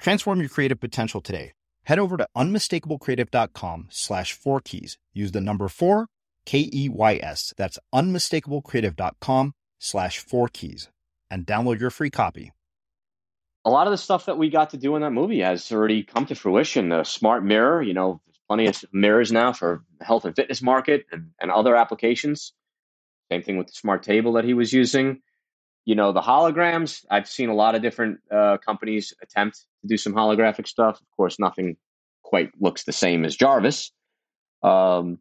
Transform your creative potential today. Head over to unmistakablecreative.com slash four keys. Use the number four, K E Y S. That's unmistakablecreative.com slash four keys and download your free copy. A lot of the stuff that we got to do in that movie has already come to fruition. The smart mirror, you know, there's plenty of mirrors now for health and fitness market and, and other applications. Same thing with the smart table that he was using you know the holograms i've seen a lot of different uh, companies attempt to do some holographic stuff. Of course nothing quite looks the same as jarvis. Um,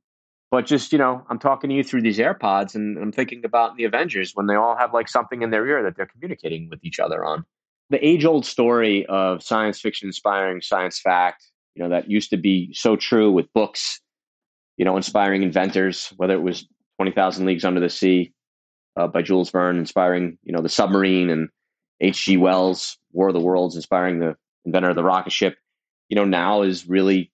but just you know i'm talking to you through these airpods and i'm thinking about the avengers when they all have like something in their ear that they're communicating with each other on. The age old story of science fiction inspiring science fact you know that used to be so true with books you know inspiring inventors whether it was 20000 leagues under the sea uh, by Jules Verne, inspiring you know the submarine, and H.G. Wells, War of the Worlds, inspiring the inventor of the rocket ship. You know now is really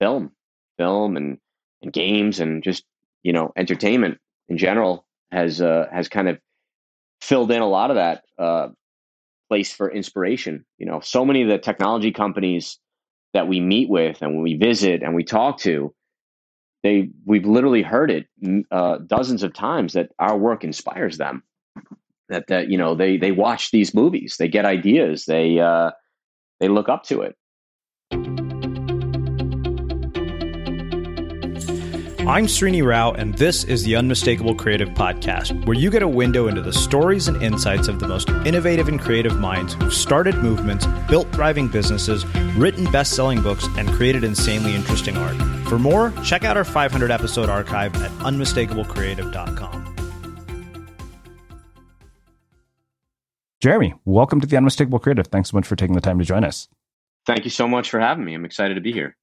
film, film, and and games, and just you know entertainment in general has uh, has kind of filled in a lot of that uh, place for inspiration. You know, so many of the technology companies that we meet with and we visit and we talk to they we've literally heard it uh, dozens of times that our work inspires them that that you know they they watch these movies they get ideas they uh, they look up to it I'm Srini Rao, and this is the Unmistakable Creative Podcast, where you get a window into the stories and insights of the most innovative and creative minds who've started movements, built thriving businesses, written best selling books, and created insanely interesting art. For more, check out our 500 episode archive at unmistakablecreative.com. Jeremy, welcome to the Unmistakable Creative. Thanks so much for taking the time to join us. Thank you so much for having me. I'm excited to be here.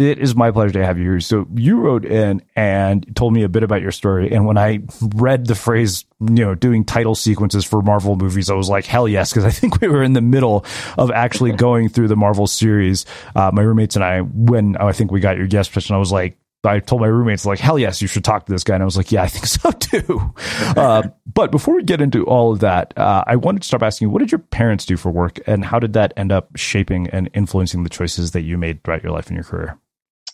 It is my pleasure to have you here. So you wrote in and told me a bit about your story. And when I read the phrase, you know, doing title sequences for Marvel movies, I was like, hell yes, because I think we were in the middle of actually going through the Marvel series. Uh, my roommates and I, when I think we got your guest pitch, and I was like, I told my roommates like, hell yes, you should talk to this guy. And I was like, yeah, I think so too. uh, but before we get into all of that, uh, I wanted to start asking you, what did your parents do for work and how did that end up shaping and influencing the choices that you made throughout your life and your career?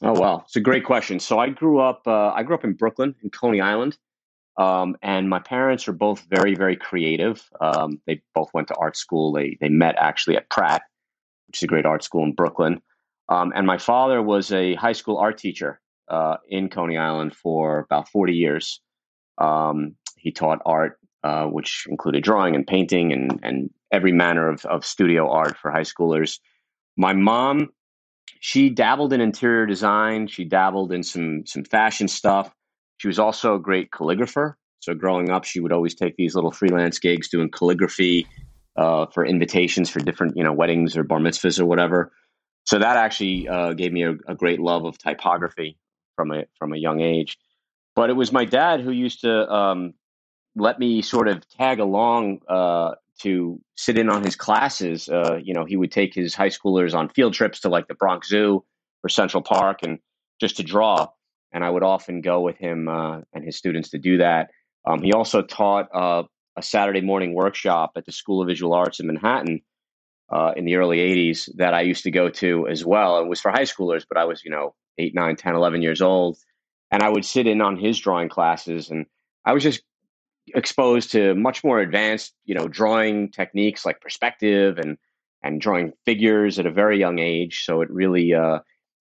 Oh wow, it's a great question. So I grew up. Uh, I grew up in Brooklyn, in Coney Island, um, and my parents are both very, very creative. Um, they both went to art school. They they met actually at Pratt, which is a great art school in Brooklyn. Um, and my father was a high school art teacher uh, in Coney Island for about forty years. Um, he taught art, uh, which included drawing and painting and and every manner of, of studio art for high schoolers. My mom she dabbled in interior design. She dabbled in some some fashion stuff. She was also a great calligrapher. So growing up, she would always take these little freelance gigs doing calligraphy uh, for invitations for different you know weddings or bar mitzvahs or whatever. So that actually uh, gave me a, a, great love of typography from a from a young age. But it was my dad who used to um, let me sort of tag along uh, to sit in on his classes. Uh, you know, he would take his high schoolers on field trips to like the Bronx Zoo or Central Park and just to draw. And I would often go with him uh, and his students to do that. Um, he also taught uh, a Saturday morning workshop at the School of Visual Arts in Manhattan uh, in the early 80s that I used to go to as well. It was for high schoolers, but I was, you know, 8, 9, 10, 11 years old. And I would sit in on his drawing classes and I was just exposed to much more advanced, you know, drawing techniques like perspective and and drawing figures at a very young age. So it really uh,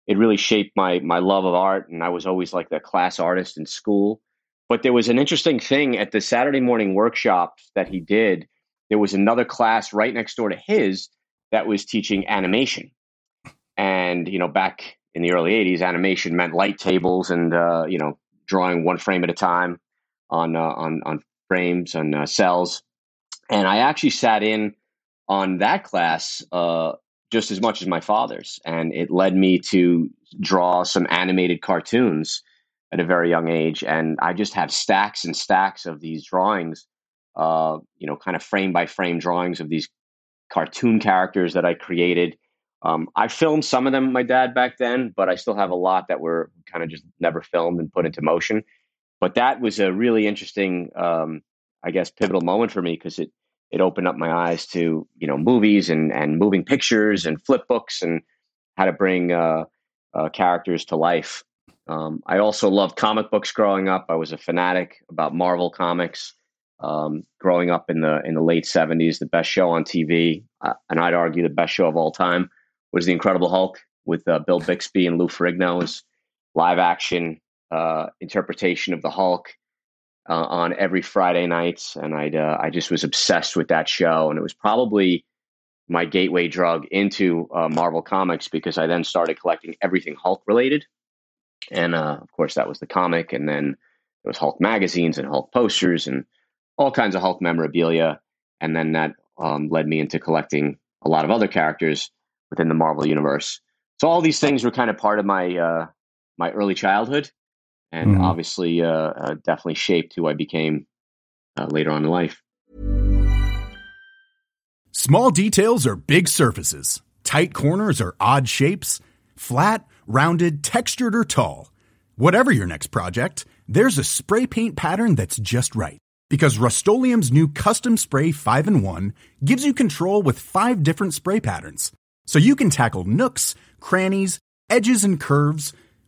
it really shaped my my love of art, and I was always like the class artist in school. But there was an interesting thing at the Saturday morning workshops that he did. There was another class right next door to his that was teaching animation, and you know back in the early '80s, animation meant light tables and uh, you know drawing one frame at a time on uh, on on frames and uh, cells. And I actually sat in on that class uh, just as much as my father's, and it led me to draw some animated cartoons at a very young age. And I just have stacks and stacks of these drawings, uh, you know, kind of frame by frame drawings of these cartoon characters that I created. Um, I filmed some of them, my dad back then, but I still have a lot that were kind of just never filmed and put into motion. But that was a really interesting, um, I guess, pivotal moment for me because it it opened up my eyes to you know movies and and moving pictures and flip books and how to bring uh, uh, characters to life. Um, I also loved comic books growing up. I was a fanatic about Marvel comics. Um, growing up in the in the late seventies, the best show on TV, uh, and I'd argue the best show of all time, was The Incredible Hulk with uh, Bill Bixby and Lou Ferrigno's live action uh, interpretation of the Hulk uh, on every Friday night, and I uh, I just was obsessed with that show, and it was probably my gateway drug into uh, Marvel Comics because I then started collecting everything Hulk related, and uh, of course that was the comic, and then it was Hulk magazines and Hulk posters and all kinds of Hulk memorabilia, and then that um, led me into collecting a lot of other characters within the Marvel universe. So all these things were kind of part of my uh, my early childhood, and mm-hmm. obviously uh, uh, definitely shaped who I became uh, later on in life. Small details are big surfaces. Tight corners are odd shapes. Flat, rounded, textured, or tall. Whatever your next project, there's a spray paint pattern that's just right. Because Rust-Oleum Custom Spray 5 and 1 gives you control with five different spray patterns. So you can tackle nooks, crannies, edges, and curves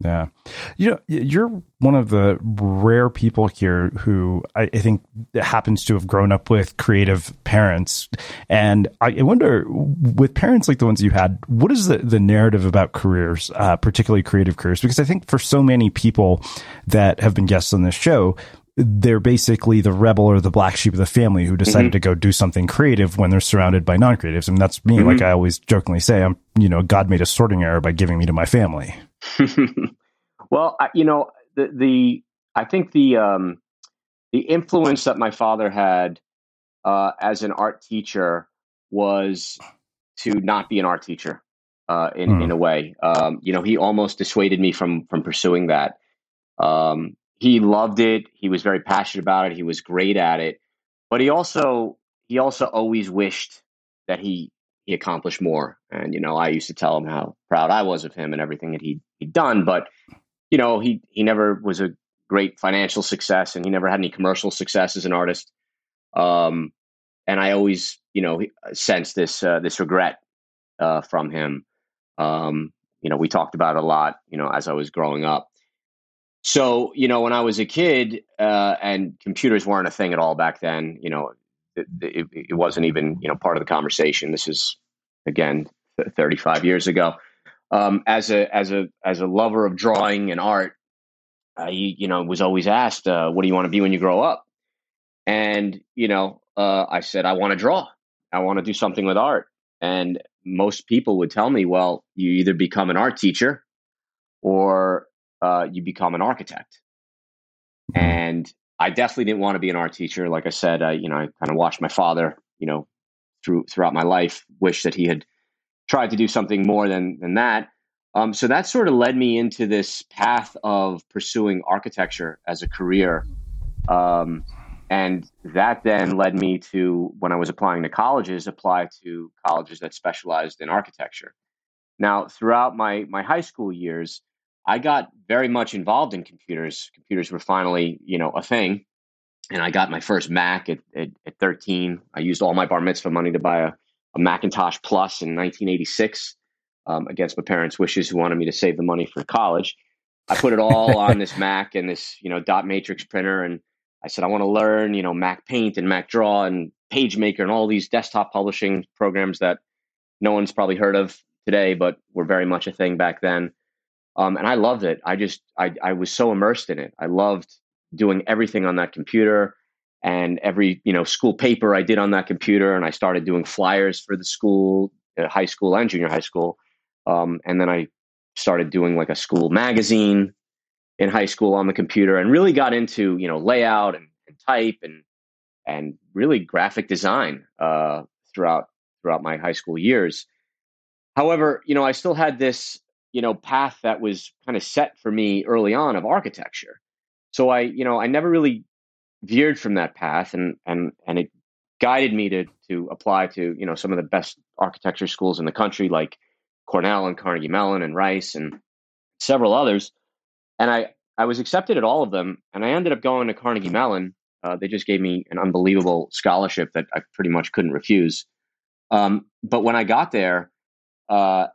Yeah. You know, you're one of the rare people here who I, I, think happens to have grown up with creative parents. And I wonder, with parents like the ones you had, what is the, the narrative about careers, uh, particularly creative careers? Because I think for so many people that have been guests on this show, they're basically the rebel or the black sheep of the family who decided mm-hmm. to go do something creative when they're surrounded by non-creatives. And that's me. Mm-hmm. Like I always jokingly say, I'm, you know, God made a sorting error by giving me to my family. well, I, you know, the, the, I think the, um, the influence that my father had, uh, as an art teacher was to not be an art teacher, uh, in, mm. in a way. Um, you know, he almost dissuaded me from, from pursuing that. Um, he loved it. He was very passionate about it. He was great at it, but he also he also always wished that he he accomplished more. And you know, I used to tell him how proud I was of him and everything that he he'd done. But you know, he he never was a great financial success, and he never had any commercial success as an artist. Um, and I always, you know, sensed this uh, this regret uh, from him. Um, you know, we talked about it a lot. You know, as I was growing up. So, you know, when I was a kid uh, and computers weren't a thing at all back then, you know, it, it, it, wasn't even, you know, part of the conversation. This is, again, 35 years ago. Um, as a as a as a lover of drawing and art, I you know was always asked, uh, "What do you want to be when you grow up?" And you know, uh, I said, "I want to draw. I want to do something with art." And most people would tell me, "Well, you either become an art teacher, or uh, you become an architect. Mm-hmm. And I definitely didn't want to be an art teacher. Like I said, I, you know, I kind of watched my father, you know, through throughout my life, wish that he had tried to do something more than than that. Um, so that sort of led me into this path of pursuing architecture as a career. Um, and that then led me to when I was applying to colleges, apply to colleges that specialized in architecture. Now, throughout my my high school years, I got very much involved in computers. Computers were finally, you know, a thing. And I got my first Mac at, at, at 13. I used all my bar mitzvah money to buy a, a Macintosh Plus in 1986 um, against my parents' wishes, who wanted me to save the money for college. I put it all on this Mac and this, you know, dot matrix printer. And I said, I want to learn, you know, Mac Paint and Mac Draw and PageMaker and all these desktop publishing programs that no one's probably heard of today, but were very much a thing back then. Um, and I loved it. I just I I was so immersed in it. I loved doing everything on that computer and every you know school paper I did on that computer. And I started doing flyers for the school, uh, high school and junior high school. Um, and then I started doing like a school magazine in high school on the computer, and really got into you know layout and, and type and and really graphic design uh, throughout throughout my high school years. However, you know, I still had this you know path that was kind of set for me early on of architecture. So i you know i never really veered from that path and and and it guided me to to apply to you know some of the best architecture schools in the country like cornell and carnegie mellon and rice and several others and i i was accepted at all of them and i ended up going to carnegie mellon. Uh, they just gave me an unbelievable scholarship that i pretty much couldn't refuse. Um, but when i got there uh,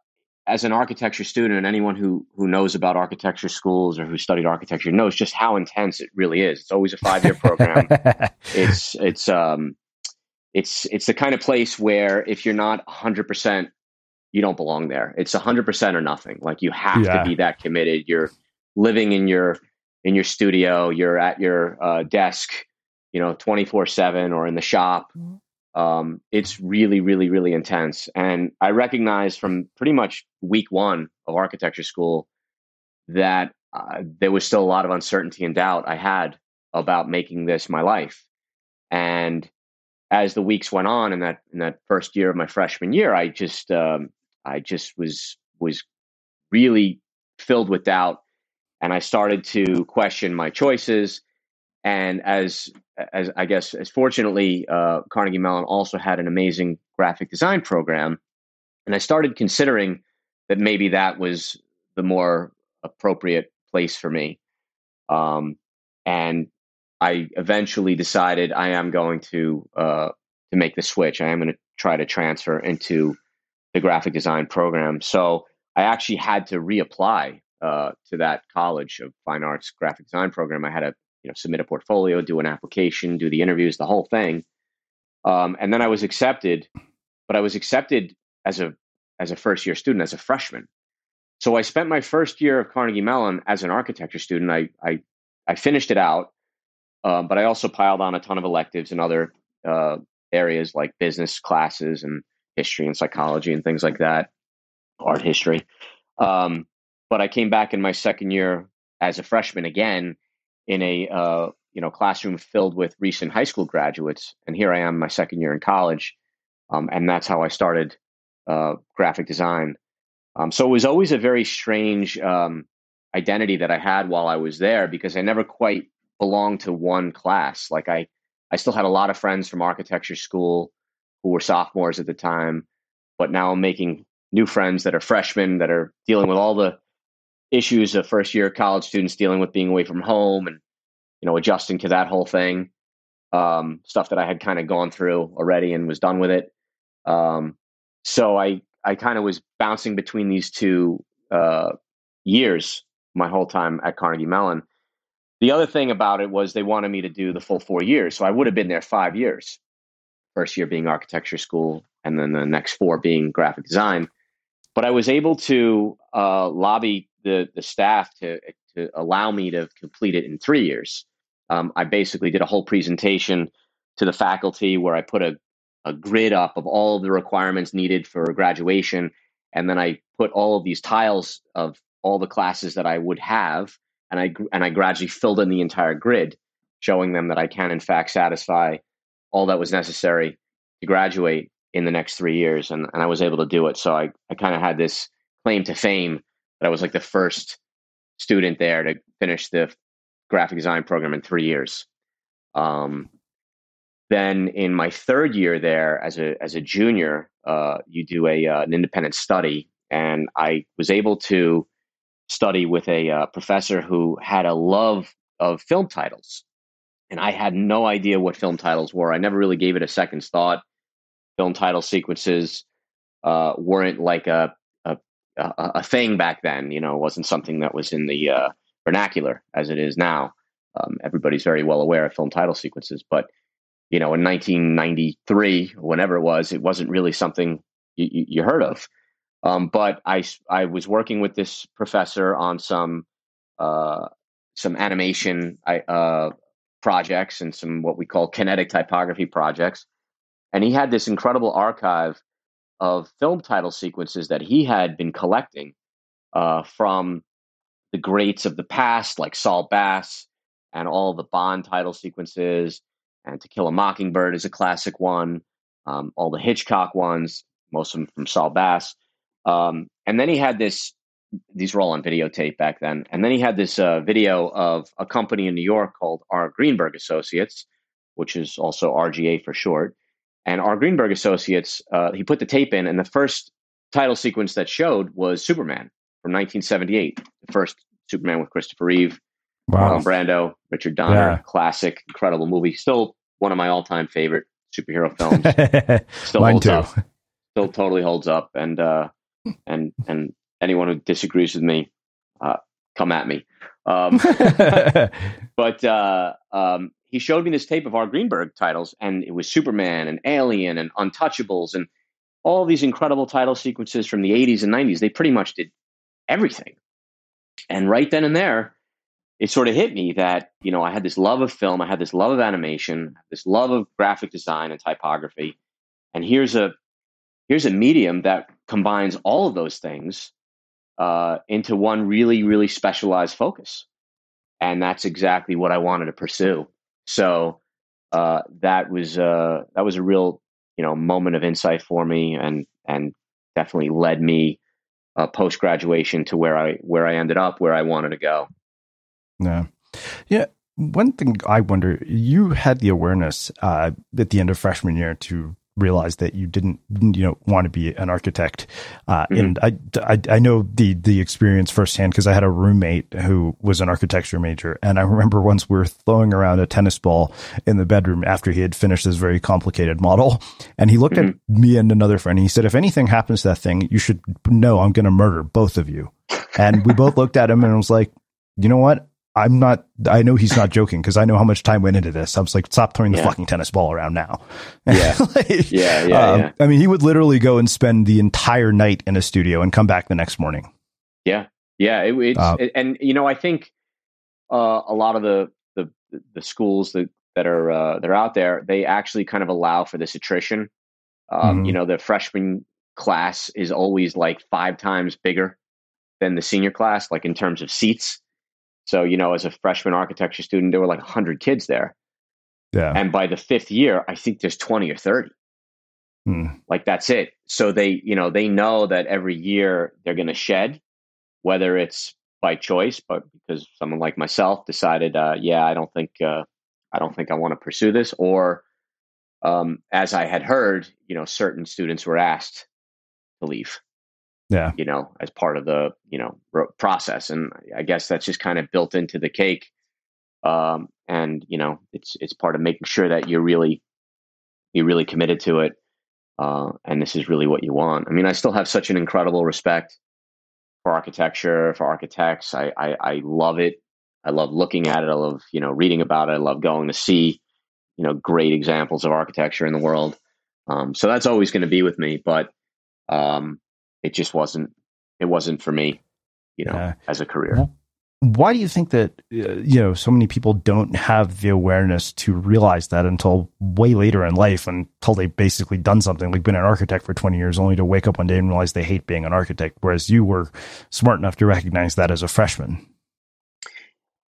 as an architecture student and anyone who who knows about architecture schools or who studied architecture knows just how intense it really is. It's always a five year program. it's it's um it's it's the kind of place where if you're not 100% you don't belong there. It's 100% or nothing. Like you have yeah. to be that committed. You're living in your in your studio, you're at your uh, desk, you know, 24/7 or in the shop. Um, it's really, really, really intense. And I recognize from pretty much week one of architecture school that uh, there was still a lot of uncertainty and doubt I had about making this my life. And as the weeks went on in that in that first year of my freshman year, I just um, I just was was really filled with doubt, and I started to question my choices. And as as I guess as fortunately, uh, Carnegie Mellon also had an amazing graphic design program, and I started considering that maybe that was the more appropriate place for me. Um, and I eventually decided I am going to uh, to make the switch. I am going to try to transfer into the graphic design program. So I actually had to reapply uh, to that college of fine arts graphic design program. I had to you know submit a portfolio, do an application, do the interviews, the whole thing, um, and then I was accepted. But I was accepted as a as a first year student, as a freshman. So I spent my first year of Carnegie Mellon as an architecture student. I I, I finished it out, um, but I also piled on a ton of electives and other uh, areas like business classes and history and psychology and things like that, art history. Um, but I came back in my second year as a freshman again in a uh, you know classroom filled with recent high school graduates, and here I am, my second year in college, um, and that's how I started uh, graphic design. Um, so it was always a very strange um, identity that I had while I was there because I never quite belonged to one class. Like I, I still had a lot of friends from architecture school who were sophomores at the time, but now I'm making new friends that are freshmen that are dealing with all the issues of first year college students dealing with being away from home and you know adjusting to that whole thing. Um, stuff that I had kind of gone through already and was done with it. Um, so I I kind of was bouncing between these two uh, years my whole time at Carnegie Mellon. The other thing about it was they wanted me to do the full four years, so I would have been there five years. First year being architecture school, and then the next four being graphic design. But I was able to uh, lobby the the staff to to allow me to complete it in three years. Um, I basically did a whole presentation to the faculty where I put a a grid up of all of the requirements needed for graduation. And then I put all of these tiles of all the classes that I would have, and I and I gradually filled in the entire grid, showing them that I can in fact satisfy all that was necessary to graduate in the next three years, and, and I was able to do it. So I, I kind of had this claim to fame that I was like the first student there to finish the graphic design program in three years. Um, then in my third year there as a as a junior, uh, you do a uh, an independent study, and I was able to study with a uh, professor who had a love of film titles, and I had no idea what film titles were. I never really gave it a second thought. Film title sequences uh, weren't like a, a thing back then. You know, wasn't something that was in the uh, vernacular as it is now. Um, everybody's very well aware of film title sequences, but you know, in 1993, whenever it was, it wasn't really something you, you heard of. Um, but I, I was working with this professor on some uh, some animation uh, projects and some what we call kinetic typography projects, and he had this incredible archive of film title sequences that he had been collecting uh, from the greats of the past, like Saul Bass and all the Bond title sequences and To Kill a Mockingbird is a classic one. Um, all the Hitchcock ones, most of them from Saul Bass. Um, and then he had this, these were all on videotape back then. And then he had this uh, video of a company in New York called R. Greenberg Associates, which is also RGA for short. And R. Greenberg Associates, uh, he put the tape in, and the first title sequence that showed was Superman from 1978, the first Superman with Christopher Reeve. Wow. Marlon Brando, Richard Donner, yeah. classic, incredible movie. Still one of my all-time favorite superhero films. Still holds too. up. Still totally holds up. And uh, and and anyone who disagrees with me, uh, come at me. Um, but uh, um, he showed me this tape of R. Greenberg titles, and it was Superman and Alien and Untouchables and all these incredible title sequences from the 80s and 90s. They pretty much did everything. And right then and there, it sort of hit me that you know I had this love of film, I had this love of animation, this love of graphic design and typography, and here's a here's a medium that combines all of those things uh, into one really really specialized focus, and that's exactly what I wanted to pursue. So uh, that was uh, that was a real you know moment of insight for me, and and definitely led me uh, post graduation to where I where I ended up, where I wanted to go. Yeah. Yeah. One thing I wonder, you had the awareness uh, at the end of freshman year to realized that you didn't, you know, want to be an architect. Uh, mm-hmm. And I, I, I, know the, the experience firsthand because I had a roommate who was an architecture major. And I remember once we were throwing around a tennis ball in the bedroom after he had finished this very complicated model. And he looked mm-hmm. at me and another friend. And he said, if anything happens to that thing, you should know I'm going to murder both of you. And we both looked at him and was like, you know what? I'm not, I know he's not joking because I know how much time went into this. I was like, stop throwing the yeah. fucking tennis ball around now. Yeah. like, yeah, yeah, um, yeah, I mean, he would literally go and spend the entire night in a studio and come back the next morning. Yeah. Yeah. It, it's, uh, it, and, you know, I think uh, a lot of the, the, the schools that, that are, uh, that are out there, they actually kind of allow for this attrition. Um, mm-hmm. You know, the freshman class is always like five times bigger than the senior class, like in terms of seats. So, you know, as a freshman architecture student, there were like 100 kids there. Yeah. And by the fifth year, I think there's 20 or 30. Hmm. Like that's it. So they, you know, they know that every year they're going to shed, whether it's by choice, but because someone like myself decided, uh, yeah, I don't think, uh, I don't think I want to pursue this, or um, as I had heard, you know, certain students were asked to leave yeah. you know as part of the you know process. And i guess that's just kind of built into the cake. Um, and you know it's it's part of making sure that you're really you're really committed to it uh, and this is really what you want. I mean i still have such an incredible respect for architecture for architects. I i, I love it. I love looking at it. I love you know reading about it. I love going to see you know great examples of architecture in the world. Um, so that's always going to be with me. But um, it just wasn't it wasn't for me, you know, yeah. as a career. Why do you think that uh, you know so many people don't have the awareness to realize that until way later in life, until they've basically done something like been an architect for twenty years, only to wake up one day and realize they hate being an architect, whereas you were smart enough to recognize that as a freshman.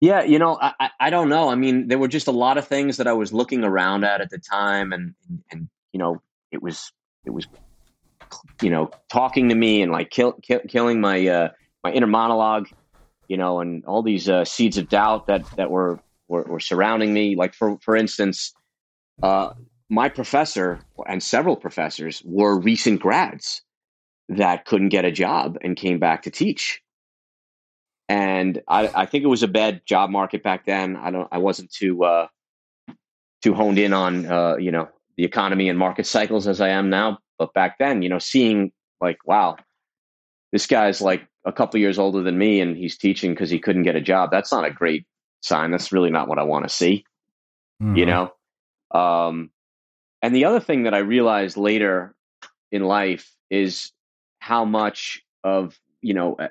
Yeah, you know, I, I don't know. I mean, there were just a lot of things that I was looking around at at the time, and and you know, it was it was you know, talking to me and like kill, kill, killing my uh, my inner monologue, you know, and all these uh, seeds of doubt that that were, were, were surrounding me. Like for for instance, uh, my professor and several professors were recent grads that couldn't get a job and came back to teach. And I, I think it was a bad job market back then. I don't. I wasn't too uh, too honed in on uh, you know the economy and market cycles as I am now. But back then, you know, seeing like, wow, this guy's like a couple years older than me and he's teaching because he couldn't get a job. That's not a great sign. That's really not what I want to see, mm-hmm. you know? Um, and the other thing that I realized later in life is how much of, you know, uh,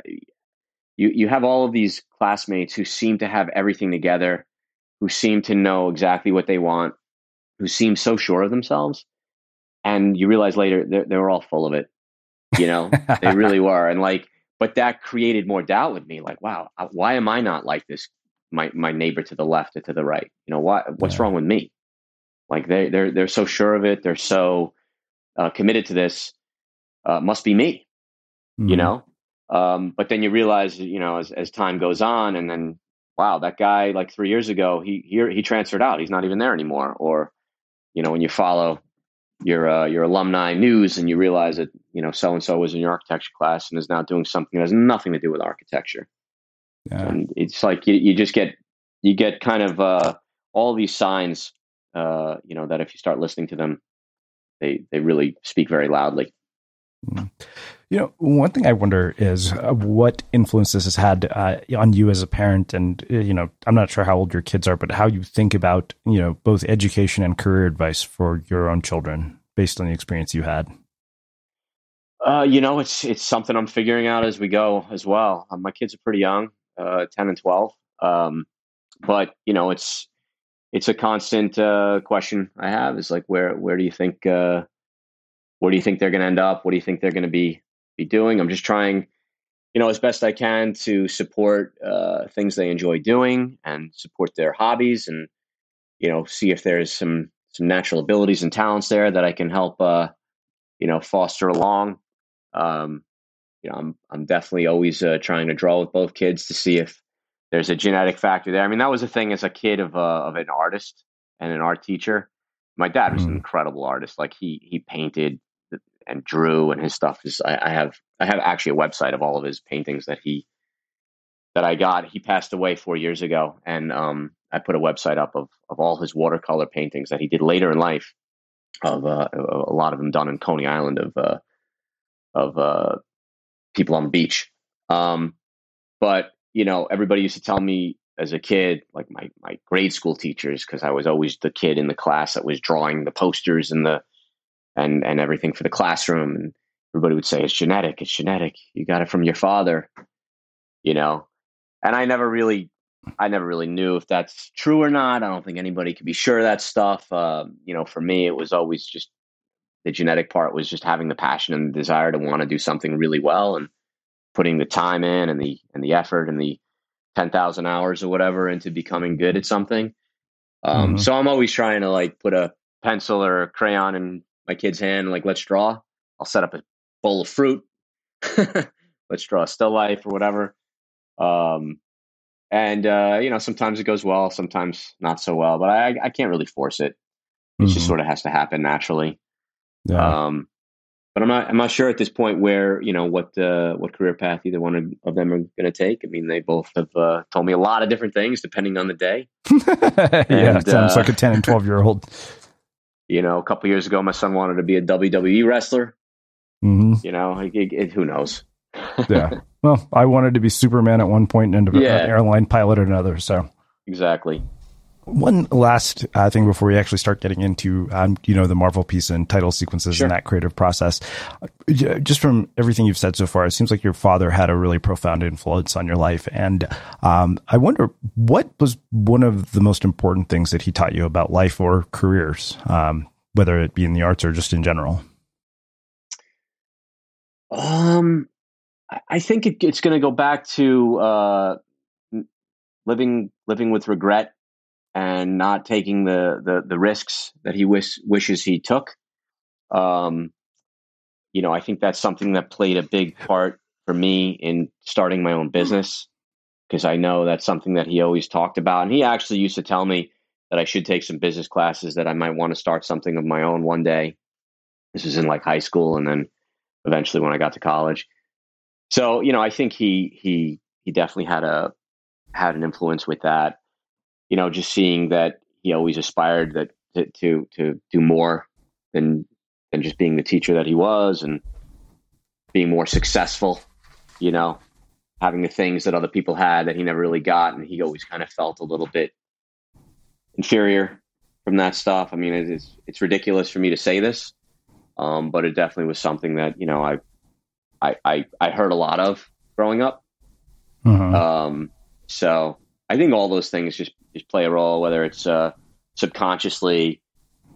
you, you have all of these classmates who seem to have everything together, who seem to know exactly what they want, who seem so sure of themselves and you realize later they were all full of it. You know, they really were, and like, but that created more doubt with me. Like, wow, why am I not like this? My my neighbor to the left or to the right? You know, why? What's yeah. wrong with me? Like they they're they're so sure of it. They're so uh, committed to this. Uh, must be me. Mm-hmm. You know. Um, but then you realize, you know, as as time goes on, and then wow, that guy like three years ago, he he he transferred out. He's not even there anymore. Or, you know, when you follow your uh, your alumni news and you realize that you know so and so was in your architecture class and is now doing something that has nothing to do with architecture. Yeah. And it's like you, you just get you get kind of uh, all these signs, uh, you know, that if you start listening to them, they they really speak very loudly. Mm-hmm. You know, one thing I wonder is uh, what influence this has had uh, on you as a parent, and uh, you know, I'm not sure how old your kids are, but how you think about you know both education and career advice for your own children based on the experience you had. Uh, you know, it's it's something I'm figuring out as we go as well. Um, my kids are pretty young, ten and twelve, um, but you know, it's it's a constant question I have. Is like, where where do you think where do you think they're going to end up? What do you think they're going to be be doing. I'm just trying, you know, as best I can to support uh, things they enjoy doing and support their hobbies, and you know, see if there's some some natural abilities and talents there that I can help, uh, you know, foster along. Um, you know, I'm I'm definitely always uh, trying to draw with both kids to see if there's a genetic factor there. I mean, that was a thing as a kid of uh, of an artist and an art teacher. My dad was an incredible artist. Like he he painted and drew, and his stuff is. I, I have I have actually a website of all of his paintings that he that I got. He passed away four years ago, and um, I put a website up of of all his watercolor paintings that he did later in life. Of uh, a lot of them done in Coney Island of uh, of uh, people on the beach. Um, but you know, everybody used to tell me as a kid, like my my grade school teachers, because I was always the kid in the class that was drawing the posters and the and and everything for the classroom, and everybody would say it's genetic, it's genetic. You got it from your father, you know. And I never really, I never really knew if that's true or not. I don't think anybody could be sure of that stuff. Uh, you know, for me, it was always just the genetic part was just having the passion and the desire to want to do something really well and putting the time in and the and the effort and the 10,000 hours or whatever into becoming good at something. Um, mm-hmm. So I'm always trying to like put a pencil or a crayon in my kid's hand, like, let's draw. I'll set up a bowl of fruit. let's draw a still life or whatever. Um, and, uh, you know, sometimes it goes well, sometimes not so well, but I, I can't really force it. It mm-hmm. just sort of has to happen naturally. Yeah. Um, but I'm not I'm not sure at this point where you know what uh, what career path either one of them are going to take. I mean, they both have uh, told me a lot of different things depending on the day. yeah, and, sounds uh, like a ten and twelve year old. You know, a couple years ago, my son wanted to be a WWE wrestler. Mm-hmm. You know, it, it, who knows? yeah. Well, I wanted to be Superman at one point and yeah. an airline pilot at another. So exactly. One last uh, thing before we actually start getting into, um, you know, the Marvel piece and title sequences sure. and that creative process. Uh, just from everything you've said so far, it seems like your father had a really profound influence on your life. And um, I wonder what was one of the most important things that he taught you about life or careers, um, whether it be in the arts or just in general. Um, I think it, it's going to go back to uh, living living with regret and not taking the the, the risks that he wish, wishes he took. Um, you know, I think that's something that played a big part for me in starting my own business because I know that's something that he always talked about. And he actually used to tell me that I should take some business classes, that I might want to start something of my own one day. This was in like high school and then eventually when I got to college. So, you know, I think he he he definitely had a had an influence with that you know, just seeing that he always aspired that to to, to do more than than just being the teacher that he was and being more successful, you know, having the things that other people had that he never really got and he always kind of felt a little bit inferior from that stuff. I mean, it's it's ridiculous for me to say this, um, but it definitely was something that you know I I I, I heard a lot of growing up. Uh-huh. Um, so I think all those things just just play a role, whether it's uh, subconsciously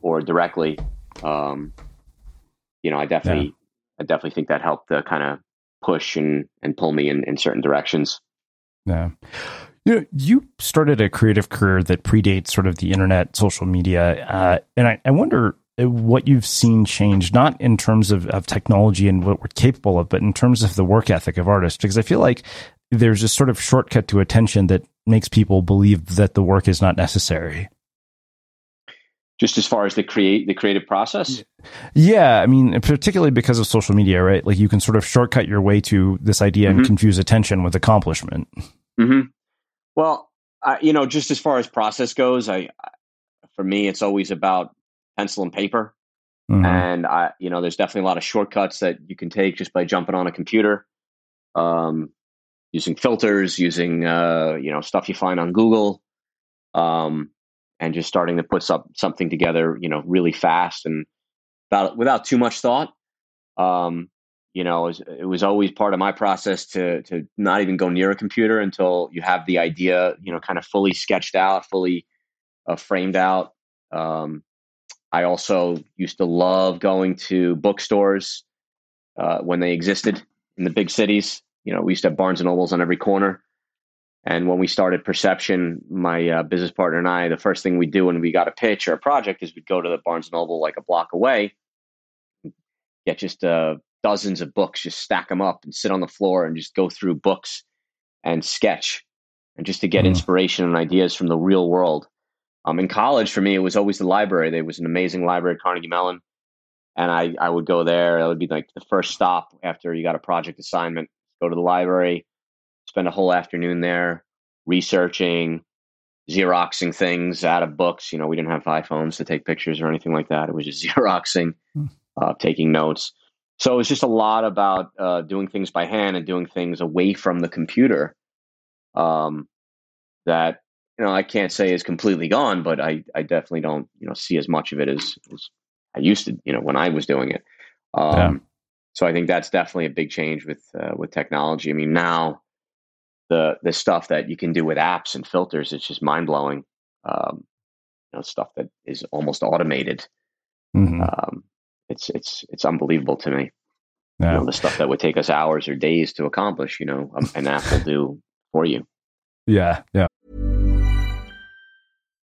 or directly. Um, you know, I definitely, yeah. I definitely think that helped to kind of push and and pull me in in certain directions. Yeah. You know, you started a creative career that predates sort of the internet, social media, uh, and I, I wonder what you've seen change, not in terms of, of technology and what we're capable of, but in terms of the work ethic of artists. Because I feel like there's a sort of shortcut to attention that makes people believe that the work is not necessary just as far as the create the creative process yeah i mean particularly because of social media right like you can sort of shortcut your way to this idea mm-hmm. and confuse attention with accomplishment mm-hmm. well I, you know just as far as process goes i for me it's always about pencil and paper mm-hmm. and i you know there's definitely a lot of shortcuts that you can take just by jumping on a computer um, using filters, using uh, you know stuff you find on Google, um, and just starting to put some, something together, you know, really fast and without without too much thought. Um, you know, it was, it was, always part of my process to to not even go near a computer until you have the idea, you know, kind of fully sketched out, fully uh, framed out. Um, I also used to love going to bookstores uh, when they existed in the big cities you know, we used to have Barnes and Nobles on every corner. And when we started Perception, my uh, business partner and I, the first thing we do when we got a pitch or a project is we'd go to the Barnes and Noble like a block away, get just uh, dozens of books, just stack them up and sit on the floor and just go through books and sketch and just to get mm. inspiration and ideas from the real world. Um, in college, for me, it was always the library. There was an amazing library at Carnegie Mellon, and I I would go there. That would be like the first stop after you got a project assignment. Go to the library, spend a whole afternoon there researching, xeroxing things out of books. You know, we didn't have iPhones to take pictures or anything like that. It was just xeroxing, hmm. uh, taking notes. So it was just a lot about uh, doing things by hand and doing things away from the computer. Um, that you know, I can't say is completely gone, but I, I definitely don't you know see as much of it as, as I used to. You know, when I was doing it. Um, yeah. So I think that's definitely a big change with uh, with technology. I mean, now the the stuff that you can do with apps and filters it's just mind blowing. Um, you know, stuff that is almost automated. Mm-hmm. Um, it's it's it's unbelievable to me. Yeah. You know, the stuff that would take us hours or days to accomplish, you know, um, an app will do for you. Yeah, yeah.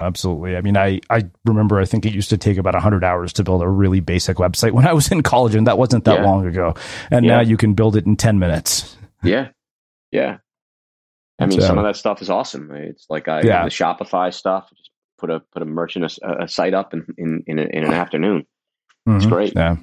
Absolutely. I mean, I, I remember, I think it used to take about 100 hours to build a really basic website when I was in college, and that wasn't that yeah. long ago. And yeah. now you can build it in 10 minutes. Yeah. Yeah. I mean, so, some of that stuff is awesome. It's like I, yeah. the Shopify stuff, just put a, put a merchant, a, a site up in, in, in, a, in an afternoon. It's mm-hmm. great. Yeah.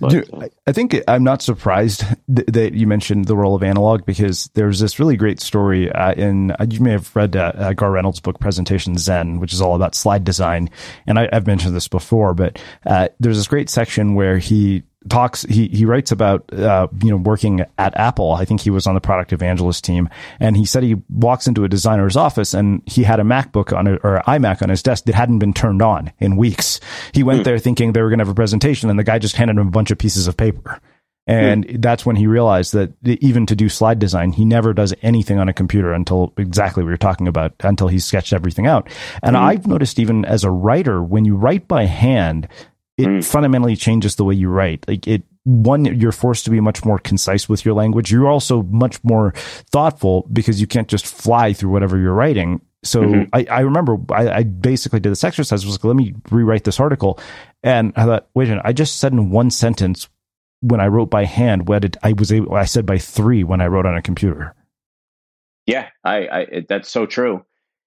But, Dude, uh, I think I'm not surprised th- that you mentioned the role of analog because there's this really great story uh, in uh, you may have read uh, uh, Garr Reynolds' book Presentation Zen, which is all about slide design. And I, have mentioned this before, but uh, there's this great section where he talks he he writes about uh, you know working at Apple. I think he was on the product evangelist team, and he said he walks into a designer's office and he had a MacBook on a, or iMac on his desk that hadn't been turned on in weeks. He went mm. there thinking they were going to have a presentation, and the guy just handed him a bunch of pieces of paper. And mm. that's when he realized that even to do slide design, he never does anything on a computer until exactly what you're talking about, until he's sketched everything out. And mm. I've noticed even as a writer, when you write by hand, it mm. fundamentally changes the way you write. Like it, one, you're forced to be much more concise with your language. You're also much more thoughtful because you can't just fly through whatever you're writing. So mm-hmm. I, I, remember I, I, basically did this exercise. I was like, let me rewrite this article. And I thought, wait a minute, I just said in one sentence when I wrote by hand what did, I was able, I said by three when I wrote on a computer. Yeah, I, I that's so true.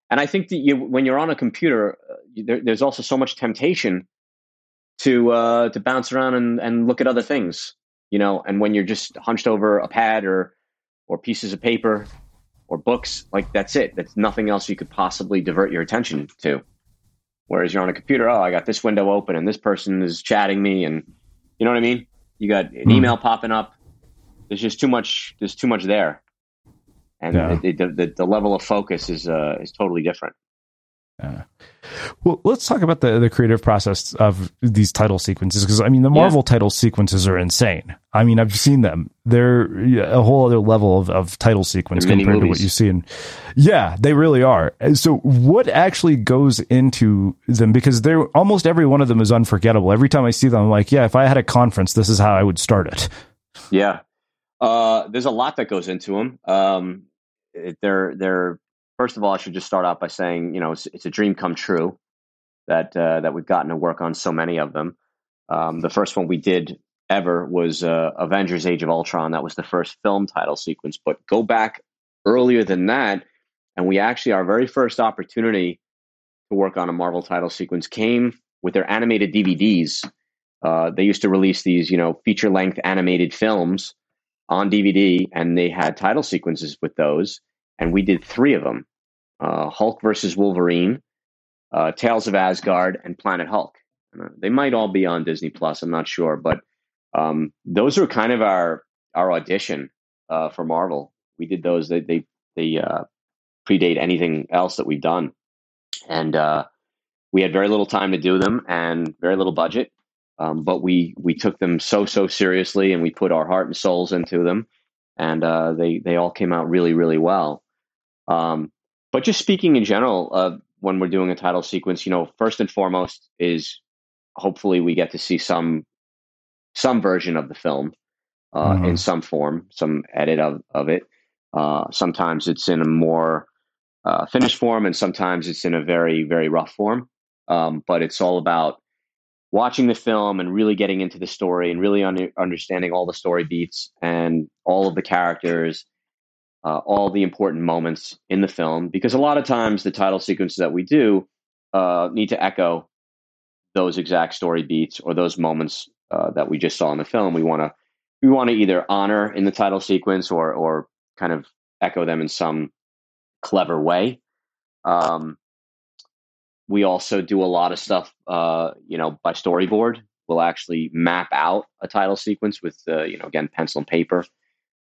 And I think that you, when you're on a computer, uh, there, there's also so much temptation to uh, to bounce around and, and look at other things, you know. And when you're just hunched over a pad or or pieces of paper or books, like that's it. That's nothing else you could possibly divert your attention to. Whereas you're on a computer, oh, I got this window open and this person is chatting me, and you know what I mean. You got an hmm. email popping up. There's just too much. There's too much there, and yeah. the, the, the, level of focus is uh, is totally different. Yeah. Well, let's talk about the, the creative process of these title sequences because I mean the Marvel yeah. title sequences are insane. I mean I've seen them; they're a whole other level of, of title sequence compared movies. to what you see in. Yeah, they really are. So, what actually goes into them? Because they're almost every one of them is unforgettable. Every time I see them, I'm like, yeah, if I had a conference, this is how I would start it. Yeah, uh, there's a lot that goes into them. Um, they're they're first of all, I should just start out by saying, you know, it's, it's a dream come true that uh, that we've gotten to work on so many of them. Um, the first one we did ever was uh, Avengers: Age of Ultron. That was the first film title sequence. But go back earlier than that, and we actually our very first opportunity to work on a Marvel title sequence came with their animated DVDs. Uh, they used to release these, you know, feature length animated films on DVD, and they had title sequences with those and we did three of them: uh, Hulk versus Wolverine, uh, Tales of Asgard, and Planet Hulk. Uh, they might all be on Disney Plus. I'm not sure, but um, those are kind of our our audition uh, for Marvel. We did those. They they, they uh, predate anything else that we've done, and uh, we had very little time to do them and very little budget. Um, but we we took them so so seriously, and we put our heart and souls into them, and uh, they they all came out really really well. Um, but just speaking in general, uh, when we're doing a title sequence, you know, first and foremost is hopefully we get to see some some version of the film uh, mm-hmm. in some form, some edit of of it. Uh, sometimes it's in a more uh, finished form, and sometimes it's in a very very rough form. Um, but it's all about watching the film and really getting into the story and really un- understanding all the story beats and all of the characters uh, all the important moments in the film because a lot of times the title sequences that we do uh, need to echo those exact story beats or those moments uh, that we just saw in the film. We want to we want to either honor in the title sequence or or kind of echo them in some clever way. Um, we also do a lot of stuff, uh, you know, by storyboard. We'll actually map out a title sequence with, uh, you know, again, pencil and paper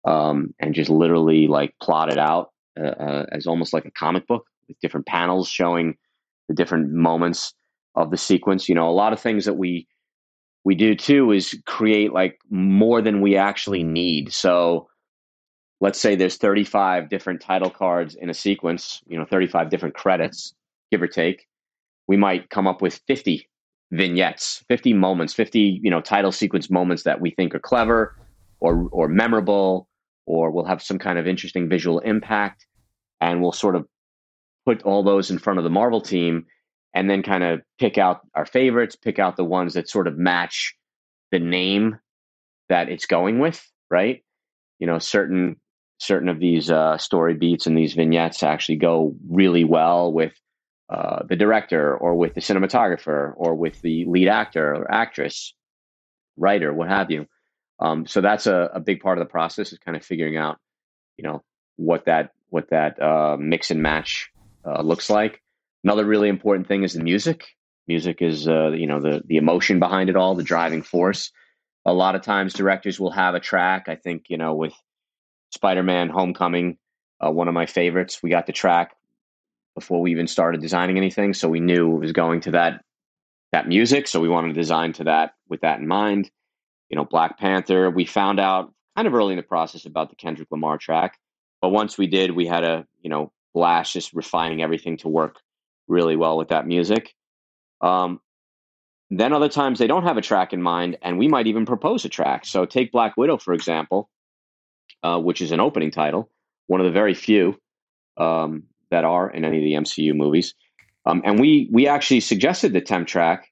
um, and just literally like plot it out uh, uh, as almost like a comic book with different panels showing the different moments of the sequence. You know, a lot of things that we we do too is create like more than we actually need. So let's say there's 35 different title cards in a sequence, you know, 35 different credits, give or take. We might come up with 50 vignettes, 50 moments, 50, you know, title sequence moments that we think are clever or or memorable or we'll have some kind of interesting visual impact and we'll sort of put all those in front of the Marvel team and then kind of pick out our favorites, pick out the ones that sort of match the name that it's going with, right? You know, certain certain of these uh, story beats and these vignettes actually go really well with uh, the director or with the cinematographer or with the lead actor or actress, writer, what have you. Um, so that's a, a big part of the process is kind of figuring out, you know, what that what that uh, mix and match uh, looks like. Another really important thing is the music. Music is uh, you know the the emotion behind it all, the driving force. a lot of times directors will have a track. I think you know with Spider-Man: Homecoming, uh, one of my favorites. We got the track before we even started designing anything, so we knew it was going to that that music. So we wanted to design to that with that in mind. You know, Black Panther. We found out kind of early in the process about the Kendrick Lamar track, but once we did, we had a you know blast just refining everything to work really well with that music. Um, then other times they don't have a track in mind, and we might even propose a track. So take Black Widow for example, uh, which is an opening title, one of the very few um, that are in any of the MCU movies. Um, and we we actually suggested the temp track,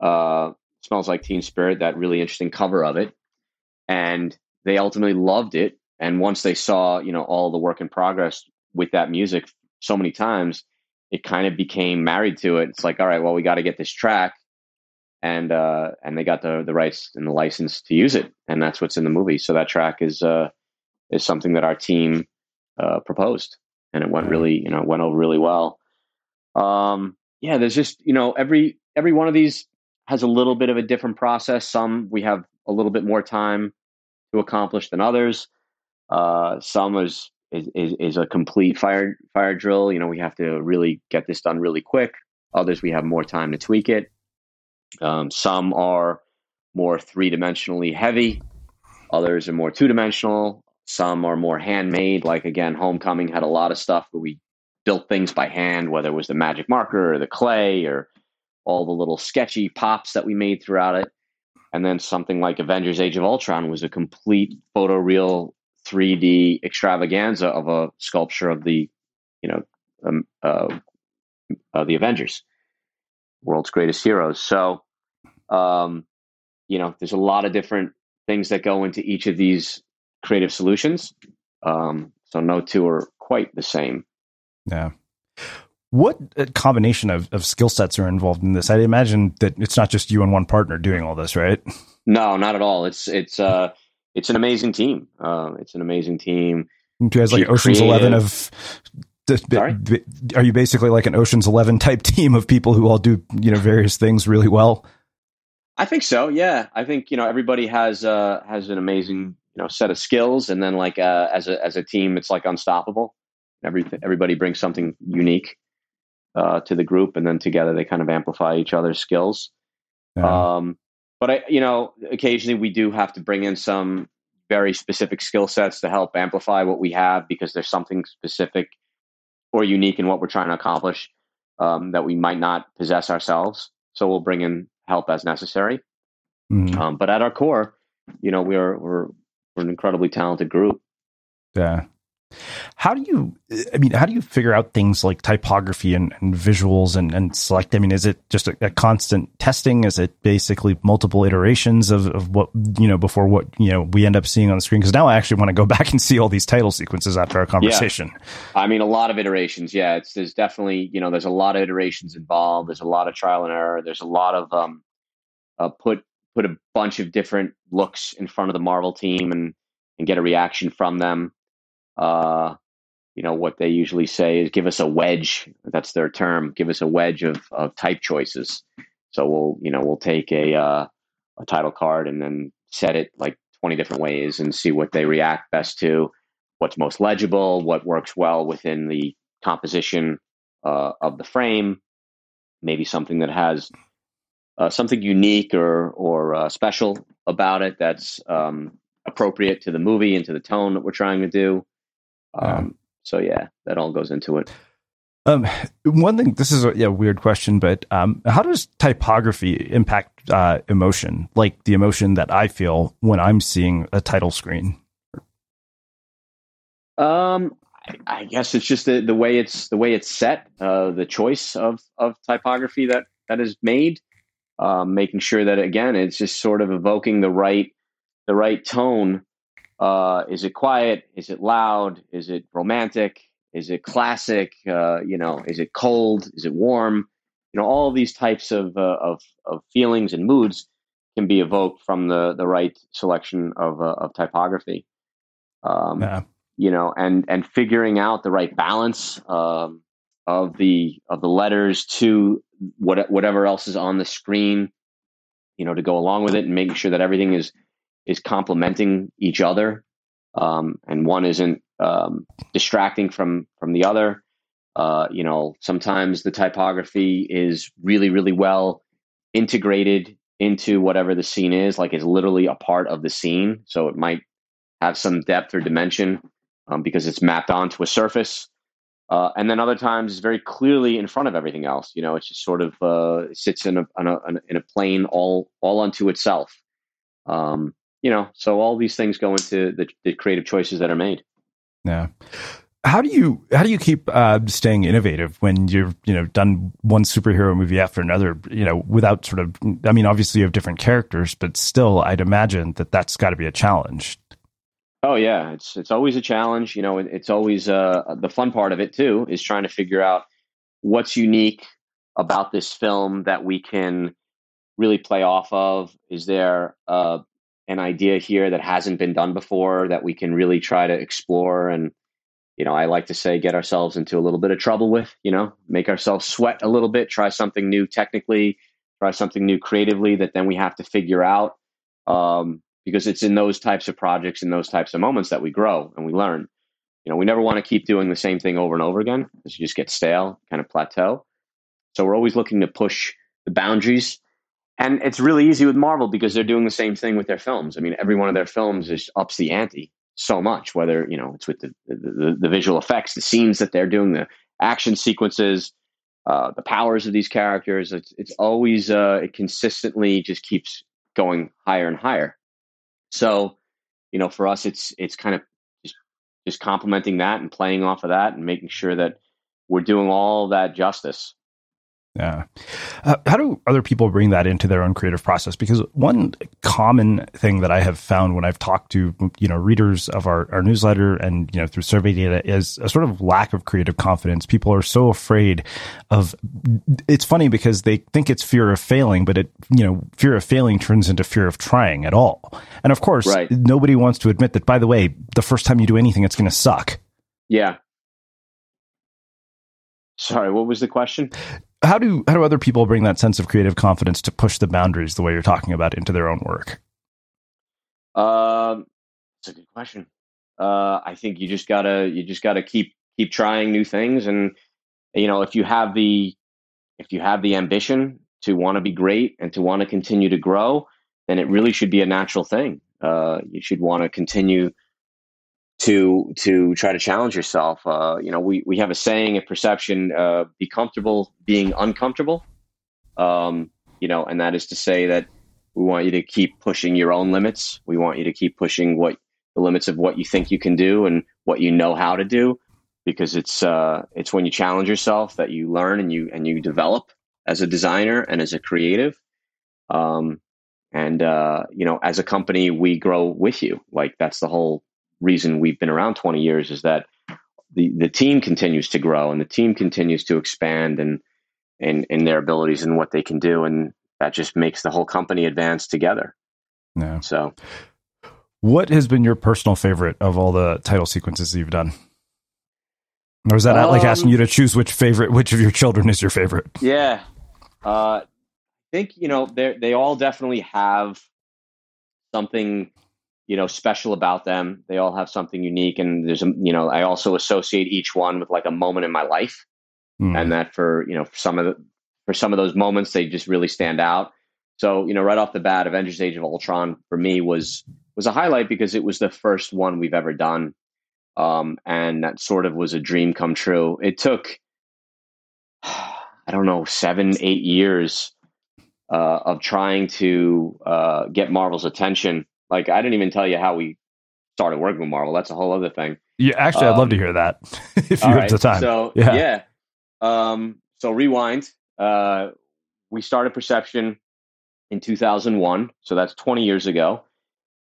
uh, "Smells Like Teen Spirit," that really interesting cover of it, and they ultimately loved it. And once they saw, you know, all the work in progress with that music so many times, it kind of became married to it. It's like, all right, well, we got to get this track, and uh, and they got the the rights and the license to use it, and that's what's in the movie. So that track is uh, is something that our team uh, proposed, and it went really, you know, went over really well. Um, yeah, there's just you know every every one of these has a little bit of a different process. Some we have a little bit more time to accomplish than others. Uh, some is is, is, is a complete fire fire drill. You know, we have to really get this done really quick. Others we have more time to tweak it. Um, some are more three dimensionally heavy. Others are more two dimensional. Some are more handmade. Like again, Homecoming had a lot of stuff where we built things by hand, whether it was the magic marker or the clay or all the little sketchy pops that we made throughout it. And then something like Avengers Age of Ultron was a complete photoreal 3D extravaganza of a sculpture of the, you know, um, uh, uh, the Avengers, world's greatest heroes. So, um, you know, there's a lot of different things that go into each of these creative solutions. Um, so no two are quite the same. Yeah. What uh, combination of, of skill sets are involved in this? I imagine that it's not just you and one partner doing all this, right? No, not at all. It's it's uh it's an amazing team. Uh, it's an amazing team. You guys like Ocean's Eleven of? Sorry? Are you basically like an Ocean's Eleven type team of people who all do you know various things really well? I think so. Yeah, I think you know everybody has uh has an amazing you know set of skills, and then like uh, as a as a team, it's like unstoppable. Every everybody brings something unique uh, to the group, and then together they kind of amplify each other's skills. Yeah. Um, but I, you know, occasionally we do have to bring in some very specific skill sets to help amplify what we have because there's something specific or unique in what we're trying to accomplish um, that we might not possess ourselves. So we'll bring in help as necessary. Mhm. Um, but at our core, you know, we're we're we're an incredibly talented group. Yeah. How do you, I mean, how do you figure out things like typography and, and visuals and, and select? I mean, is it just a, a constant testing? Is it basically multiple iterations of, of what, you know, before what, you know, we end up seeing on the screen? Because now I actually want to go back and see all these title sequences after our conversation. I mean, a lot of iterations. Yeah, it's there's definitely you know there's a lot of iterations involved. There's a lot of trial and error. There's a lot of um, uh, put put a bunch of different looks in front of the Marvel team and and get a reaction from them. Uh, you know what they usually say is give us a wedge. That's their term. Give us a wedge of of type choices. So we'll you know we'll take a uh, a title card and then set it like 20 different ways and see what they react best to, what's most legible, what works well within the composition uh, of the frame, maybe something that has uh, something unique or or uh, special about it that's um, appropriate to the movie and to the tone that we're trying to do. Um, So yeah, that all goes into it. Um, one thing, this is a yeah, weird question, but um, how does typography impact uh, emotion? Like the emotion that I feel when I'm seeing a title screen. Um, I, I guess it's just the, the way it's the way it's set, uh, the choice of of typography that that is made, um, making sure that again it's just sort of evoking the right the right tone. Uh, is it quiet? Is it loud? Is it romantic? Is it classic? Uh, you know, is it cold? Is it warm? You know, all of these types of uh, of of feelings and moods can be evoked from the the right selection of uh, of typography. Um, Yeah. you know, and and figuring out the right balance um, of the of the letters to what whatever else is on the screen. you know, to go along with it and making sure that everything is is complementing each other, um, and one isn't um, distracting from from the other. Uh, you know, sometimes the typography is really, really well integrated into whatever the scene is, like it's literally a part of the scene. So it might have some depth or dimension um, because it's mapped onto a surface. Uh, and then other times it's very clearly in front of everything else. You know, it just sort of uh, sits in a, in a, in a plane all all unto itself. Um, you know, so all these things go into the, the creative choices that are made. Yeah how do you how do you keep uh, staying innovative when you've you know done one superhero movie after another you know without sort of I mean obviously you have different characters but still I'd imagine that that's got to be a challenge. Oh yeah, it's it's always a challenge. You know, it's always uh, the fun part of it too is trying to figure out what's unique about this film that we can really play off of. Is there uh, an idea here that hasn't been done before that we can really try to explore and you know, I like to say get ourselves into a little bit of trouble with, you know, make ourselves sweat a little bit, try something new technically, try something new creatively that then we have to figure out. Um, because it's in those types of projects, in those types of moments that we grow and we learn. You know, we never want to keep doing the same thing over and over again because you just get stale, kind of plateau. So we're always looking to push the boundaries. And it's really easy with Marvel because they're doing the same thing with their films. I mean, every one of their films is ups the ante so much, whether, you know, it's with the, the, the visual effects, the scenes that they're doing, the action sequences, uh, the powers of these characters. It's, it's always, uh, it consistently just keeps going higher and higher. So, you know, for us, it's, it's kind of just, just complementing that and playing off of that and making sure that we're doing all that justice. Yeah. Uh, how do other people bring that into their own creative process? Because one common thing that I have found when I've talked to, you know, readers of our, our newsletter and, you know, through survey data is a sort of lack of creative confidence. People are so afraid of, it's funny because they think it's fear of failing, but it, you know, fear of failing turns into fear of trying at all. And of course, right. nobody wants to admit that, by the way, the first time you do anything, it's going to suck. Yeah. Sorry, what was the question? How do how do other people bring that sense of creative confidence to push the boundaries the way you're talking about into their own work? Um, it's a good question. Uh, I think you just gotta you just gotta keep keep trying new things, and you know if you have the if you have the ambition to want to be great and to want to continue to grow, then it really should be a natural thing. Uh, you should want to continue to to try to challenge yourself. Uh, you know, we we have a saying at Perception: uh, "Be comfortable being uncomfortable." Um, you know, and that is to say that we want you to keep pushing your own limits. We want you to keep pushing what the limits of what you think you can do and what you know how to do, because it's uh, it's when you challenge yourself that you learn and you and you develop as a designer and as a creative. Um, and uh, you know, as a company, we grow with you. Like that's the whole reason we've been around 20 years is that the, the team continues to grow and the team continues to expand and in, in their abilities and what they can do. And that just makes the whole company advance together. Yeah. So what has been your personal favorite of all the title sequences you've done? Or is that um, like asking you to choose which favorite, which of your children is your favorite? Yeah. Uh, I think, you know, they they all definitely have something you know special about them. They all have something unique and there's a you know i also associate each one with like a moment in my life. Mm. and that for you know for some of the for some of those moments they just really stand out. So you know right off the bat avengers age of ultron for me was was a highlight because it was the first one we've ever done. Um, and that sort of was a dream come true. It took i don't know seven eight years uh, of trying to uh, get marvel's attention like I didn't even tell you how we started working with Marvel. That's a whole other thing. Yeah, actually, um, I'd love to um, hear that if you have right, the time. So yeah, yeah. Um, so rewind. Uh, we started Perception in 2001, so that's 20 years ago.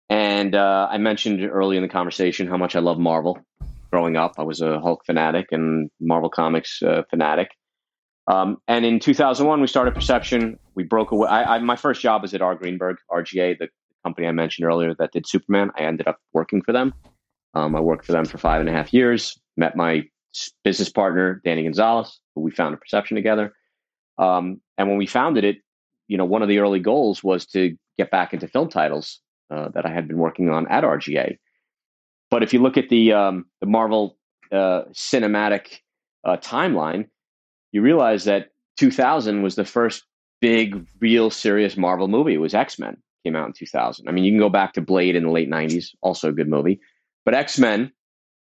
And uh, I mentioned early in the conversation how much I love Marvel. Growing up, I was a Hulk fanatic and Marvel Comics uh, fanatic. Um, and in 2001, we started Perception. We broke away. I, I, my first job was at R. Greenberg, RGA, the company I mentioned earlier that did Superman. I ended up working for them. Um, I worked for them for five and a half years. Met my business partner Danny Gonzalez, who we founded Perception together. Um, and when we founded it, you know, one of the early goals was to get back into film titles uh, that I had been working on at RGA. But if you look at the um, the Marvel uh, cinematic uh, timeline, you realize that 2000 was the first big, real, serious Marvel movie. It was X Men came out in 2000. I mean, you can go back to Blade in the late 90s, also a good movie, but X Men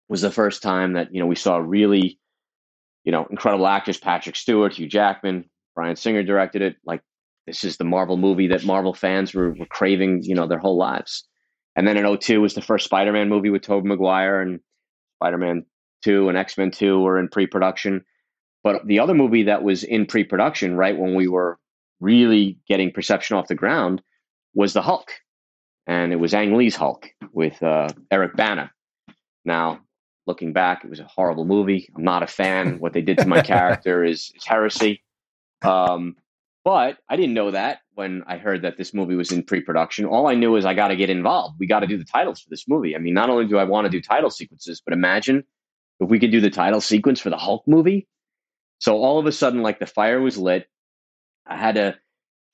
was the first time that you know we saw really, you know, incredible actors: Patrick Stewart, Hugh Jackman, Bryan Singer directed it. Like this is the Marvel movie that Marvel fans were, were craving, you know, their whole lives. And then in 02 was the first Spider-Man movie with Tobey Maguire and Spider-Man 2 and X-Men 2 were in pre-production. But the other movie that was in pre-production, right when we were really getting perception off the ground, was the Hulk. And it was Ang Lee's Hulk with uh, Eric Bana. Now, looking back, it was a horrible movie. I'm not a fan. what they did to my character is, is heresy. Um, but I didn't know that when I heard that this movie was in pre-production. All I knew is I got to get involved. We got to do the titles for this movie. I mean, not only do I want to do title sequences, but imagine if we could do the title sequence for the Hulk movie. So all of a sudden, like the fire was lit. I had to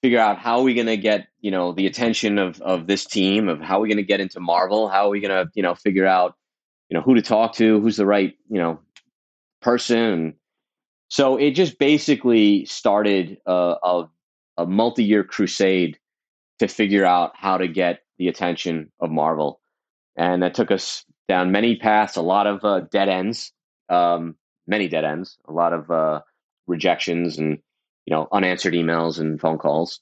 figure out how are we going to get you know the attention of of this team of how are we going to get into Marvel. How are we going to you know figure out you know who to talk to, who's the right you know person. So it just basically started a, a, a multi year crusade to figure out how to get the attention of Marvel. And that took us down many paths, a lot of uh, dead ends, um, many dead ends, a lot of uh, rejections and you know unanswered emails and phone calls.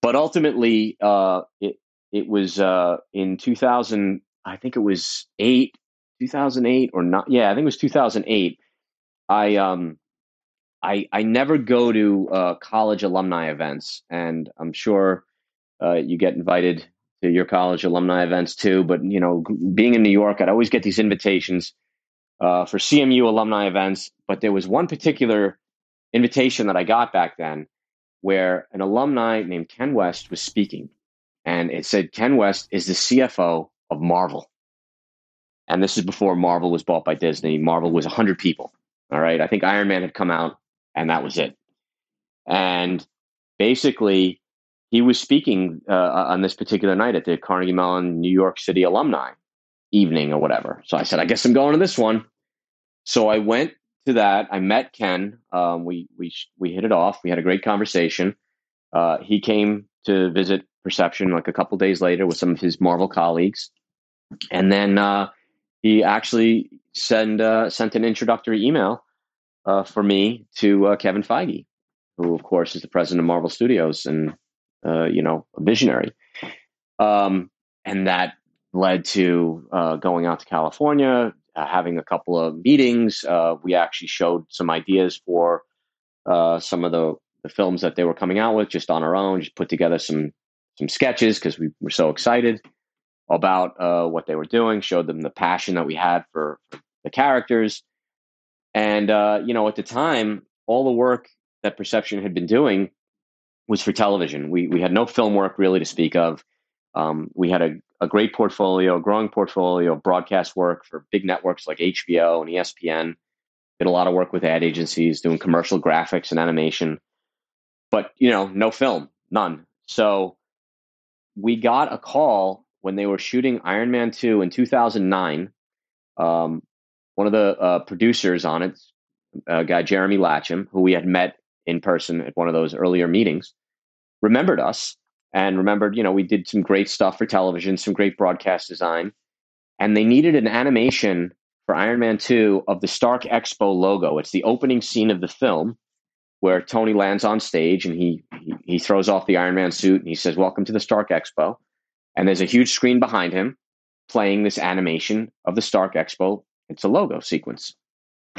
But ultimately, uh, it it was uh, in 2000. I think it was eight, 2008 or not. Yeah, I think it was 2008. I um I I never go to uh, college alumni events, and I'm sure uh, you get invited to your college alumni events too. But you know, being in New York, I'd always get these invitations uh, for CMU alumni events. But there was one particular invitation that I got back then, where an alumni named Ken West was speaking, and it said Ken West is the CFO of Marvel. And this is before Marvel was bought by Disney. Marvel was 100 people. All right. I think Iron Man had come out and that was it. And basically, he was speaking uh, on this particular night at the Carnegie Mellon New York City alumni evening or whatever. So I said, I guess I'm going to this one. So I went to that. I met Ken. Um, we we we hit it off. We had a great conversation. Uh, he came to visit Perception like a couple days later with some of his Marvel colleagues, and then uh, he actually send uh, sent an introductory email uh, for me to uh, Kevin Feige, who of course is the president of Marvel Studios and uh, you know a visionary. Um, and that led to going out to California, uh, having a couple of meetings. Uh, we actually showed some ideas for some of the, the films that they were coming out with just on our own. Just put together some some sketches because we were so excited about what they were doing. Showed them the passion that we had for, for the characters and, uh, you know, at the time, all the work that Perception had been doing was for television. We, we had no film work really to speak of. Um, we had a, a great portfolio, growing portfolio of broadcast work for big networks like HBO and ESPN. Did a lot of work with ad agencies doing commercial graphics and animation, but you know, no film, none. So we got a call when they were shooting Iron Man 2 in 2009 um, one of the uh, producers on it, a guy Jeremy Latcham, who we had met in person at one of those earlier meetings, remembered us and remembered, you know, we did some great stuff for television, some great broadcast design, and they needed an animation for Iron Man 2 of the Stark Expo logo. It's the opening scene of the film where Tony lands on stage and he, he, he throws off the Iron Man suit and he says, "Welcome to the Stark Expo." And there's a huge screen behind him playing this animation of the Stark Expo it's a logo sequence.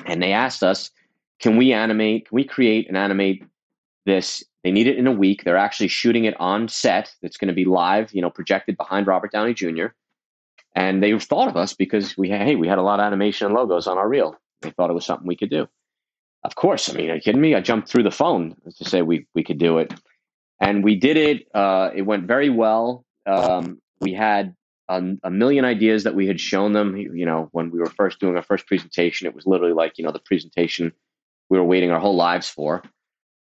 And they asked us, can we animate, can we create and animate this? They need it in a week. They're actually shooting it on set. It's going to be live, you know, projected behind Robert Downey Jr. And they thought of us because we hey, we had a lot of animation and logos on our reel. They thought it was something we could do. Of course. I mean, are you kidding me? I jumped through the phone to say we, we could do it. And we did it. Uh, it went very well. Um, we had a, a, million ideas that we had shown them. You know, when we were first doing our first presentation, it was literally like you know the presentation we were waiting our whole lives for.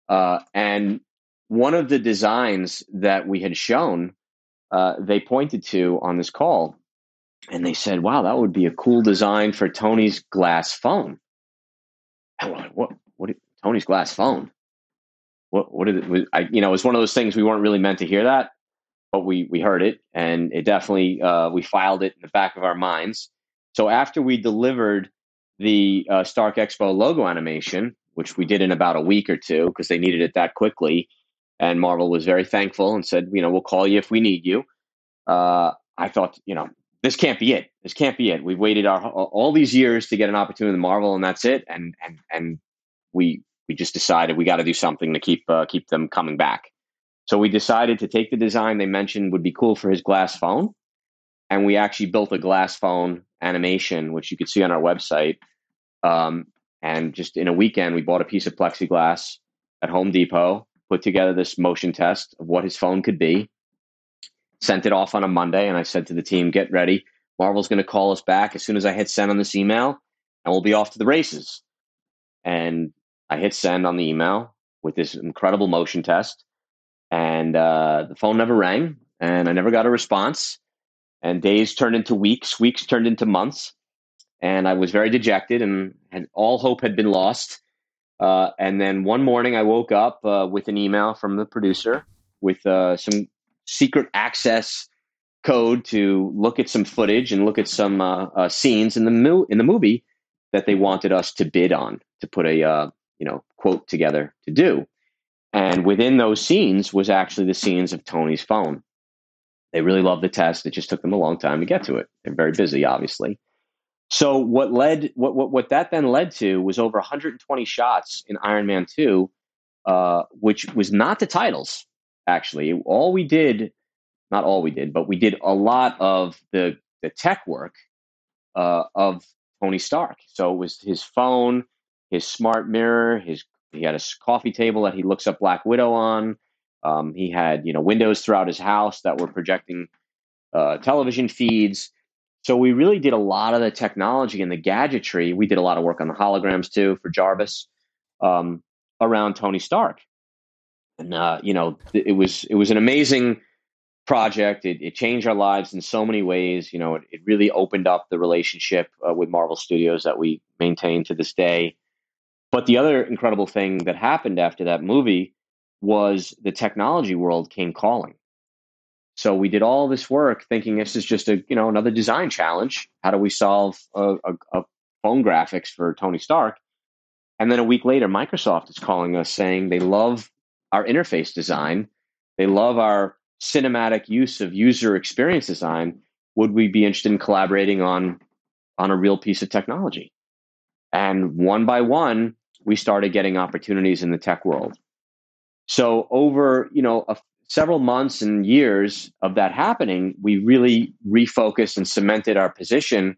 Uh, and one of the designs that we had shown, uh, they pointed to on this call, and they said, "Wow, that would be a cool design for Tony's glass phone." And we're like, "What? What? Tony's glass phone? What? What did it? I, you know, it was one of those things we weren't really meant to hear that, but we we heard it, and it definitely uh, we filed it in the back of our minds. So after we delivered the uh, Stark Expo logo animation, which we did in about a week or two because they needed it that quickly, and Marvel was very thankful and said, you know, we'll call you if we need you. Uh, I thought, you know, this can't be it. This can't be it. We've waited our all these years to get an opportunity in Marvel, and that's it. And and and we we just decided we got to do something to keep uh, keep them coming back. So we decided to take the design they mentioned would be cool for his glass phone, and we actually built a glass phone animation, which you could see on our website. Um, and just in a weekend, we bought a piece of plexiglass at Home Depot, put together this motion test of what his phone could be, sent it off on a Monday, and I said to the team, "Get ready. Marvel's going to call us back as soon as I hit send on this email, and we'll be off to the races." And I hit send on the email with this incredible motion test, and uh, the phone never rang, and I never got a response. And days turned into weeks, weeks turned into months, and I was very dejected, and, and all hope had been lost. Uh, and then one morning, I woke up uh, with an email from the producer with uh, some secret access code to look at some footage and look at some uh, uh, scenes in the mo- in the movie that they wanted us to bid on to put a uh, you know quote together to do. And within those scenes was actually the scenes of Tony's phone. They really loved the test. It just took them a long time to get to it. They're very busy, obviously. So what led what what, what that then led to was over 120 shots in Iron Man 2, uh, which was not the titles. Actually, all we did, not all we did, but we did a lot of the the tech work uh, of Tony Stark. So it was his phone, his smart mirror, his he had a coffee table that he looks up Black Widow on. Um, he had you know windows throughout his house that were projecting uh, television feeds. So we really did a lot of the technology and the gadgetry. We did a lot of work on the holograms too for Jarvis um, around Tony Stark, and uh, you know it was it was an amazing project. It, it, changed our lives in so many ways. You know, it, it really opened up the relationship uh, with Marvel Studios that we maintain to this day. But the other incredible thing that happened after that movie was the technology world came calling. So we did all this work thinking this is just a you know another design challenge. How do we solve a, a, a phone graphics for Tony Stark? And then a week later, Microsoft is calling us saying they love our interface design. They love our cinematic use of user experience design. Would we be interested in collaborating on on a real piece of technology? And one by one, we started getting opportunities in the tech world. So over you know a several months and years of that happening, we really refocused and cemented our position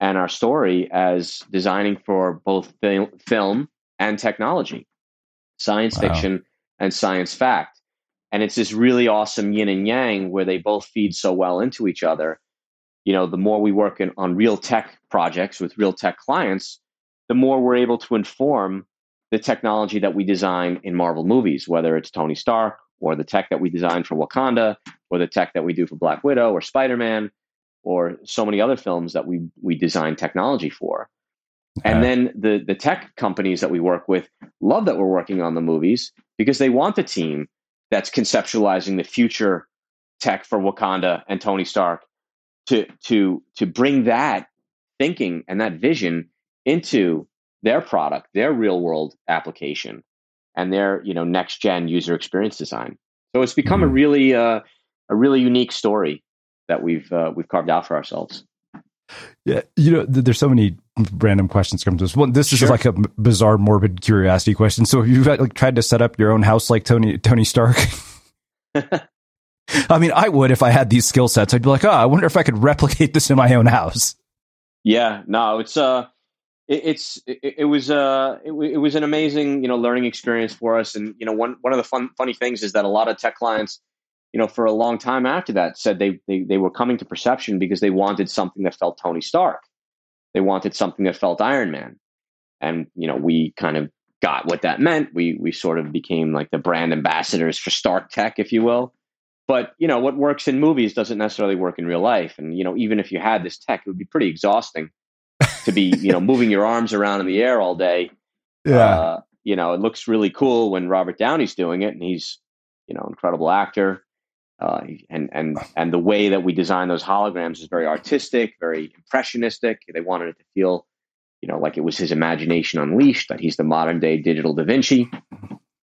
and our story as designing for both fil- film and technology, science wow. fiction and science fact. And it's this really awesome yin and yang where they both feed so well into each other. You know, the more we work in, on real tech projects with real tech clients, the more we're able to inform the technology that we design in Marvel movies, whether it's Tony Stark or the tech that we designed for Wakanda, or the tech that we do for Black Widow or Spider Man, or so many other films that we we design technology for. And then the the tech companies that we work with love that we're working on the movies because they want the team that's conceptualizing the future tech for Wakanda and Tony Stark to to to bring that thinking and that vision into their product, their real world application and their you know next gen user experience design. So it's become mm-hmm. a really uh, a really unique story that we've uh, we've carved out for ourselves. Yeah, you know, there's so many random questions come to us. Well, this is sure. like a bizarre, morbid curiosity question. So, have you like tried to set up your own house like Tony Tony Stark? I mean, I would if I had these skill sets. I'd be like, oh, I wonder if I could replicate this in my own house. Yeah, no, it's uh, it, it's it, it was uh it, it, was an amazing you know learning experience for us and you know one one of the fun funny things is that a lot of tech clients you know for a long time after that said they they, they were coming to perception because they wanted something that felt tony stark they wanted something that felt iron man and you know we kind of got what that meant. We we sort of became like the brand ambassadors for Stark Tech, if you will. But you know what works in movies doesn't necessarily work in real life. And you know, even if you had this tech, it would be pretty exhausting to be you know moving your arms around in the air all day. Yeah. Uh, you know, it looks really cool when Robert Downey's doing it, and he's you know incredible actor. Uh, and and and the way that we design those holograms is very artistic, very impressionistic. They wanted it to feel, you know, like it was his imagination unleashed. That he's the modern day digital Da Vinci.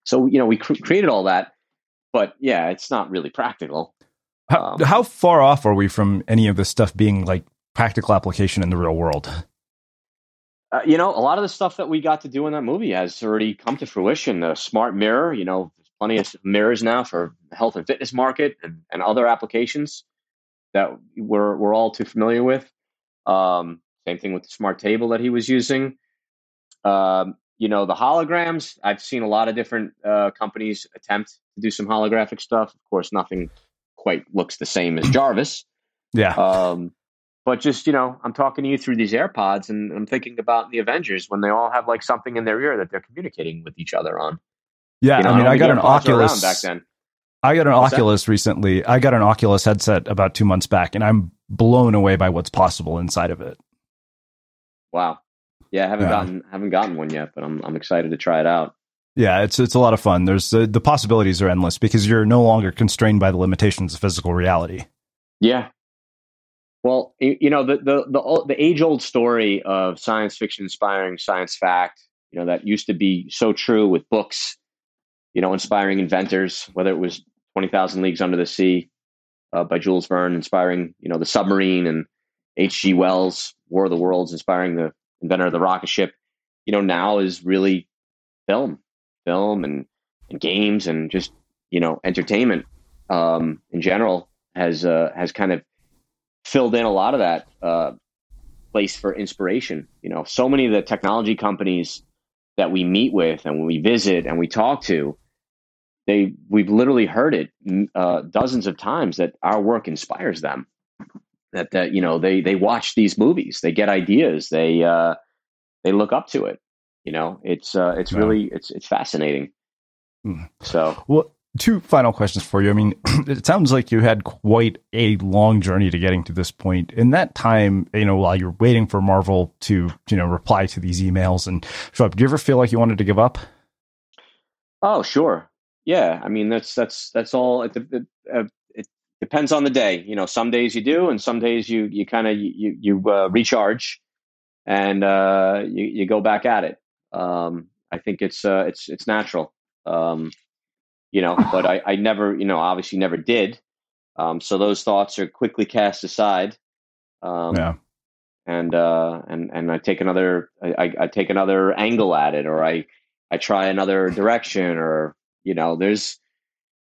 So you know, we cr- created all that, but yeah, it's not really practical. How, how far off are we from any of this stuff being like practical application in the real world? Uh, you know, a lot of the stuff that we got to do in that movie has already come to fruition. The smart mirror, you know, there's plenty of mirrors now for health and fitness market and, and other applications that we're we're all too familiar with. Um, same thing with the smart table that he was using. Um, you know, the holograms. I've seen a lot of different uh, companies attempt to do some holographic stuff. Of course, nothing quite looks the same as Jarvis. Yeah. Um, but just you know, I'm talking to you through these AirPods, and I'm thinking about the Avengers when they all have like something in their ear that they're communicating with each other on. Yeah, You know, I mean, don't I got an AirPods were around Oculus back then. I got an What's that? Oculus recently. I got an Oculus headset about two months back, and I'm blown away by what's possible inside of it. Wow. Yeah, I haven't Yeah. gotten haven't gotten one yet, but I'm I'm excited to try it out. Yeah, it's it's a lot of fun. There's uh, the possibilities are endless because you're no longer constrained by the limitations of physical reality. Yeah. Well, you know the the the, the age old story of science fiction inspiring science fact. You know that used to be so true with books. You know, inspiring inventors, whether it was Twenty Thousand Leagues Under the Sea uh, by Jules Verne, inspiring you know the submarine, and H. G. Wells, War of the Worlds, inspiring the inventor of the rocket ship. You know, now is really film, film, and, and games, and just you know entertainment um, in general has uh, has kind of filled in a lot of that uh, place for inspiration. You know, so many of the technology companies that we meet with and we visit and we talk to, they we've literally heard it mm, uh, dozens of times that our work inspires them. That that you know they they watch these movies, they get ideas, they uh, they look up to it. You know, it's uh, it's Yeah. really it's it's fascinating. Hmm. So Well, two final questions for you. I mean, it sounds like you had quite a long journey to getting to this point. In that time, you know, while you're waiting for Marvel to, you know, reply to these emails and show up, do you ever feel like you wanted to give up? Oh, sure. Yeah. I mean, that's that's that's all. It, it, uh, it depends on the day. You know, some days you do, and some days you you kind of you you uh, recharge, and uh, you you go back at it. Um, I think it's uh, it's it's natural. Um, you know, but I I never you know obviously never did. Um, so those thoughts are quickly cast aside. Um, yeah. and uh, and and I take another I, I- take another angle at it, or I I try another direction, or you know, there's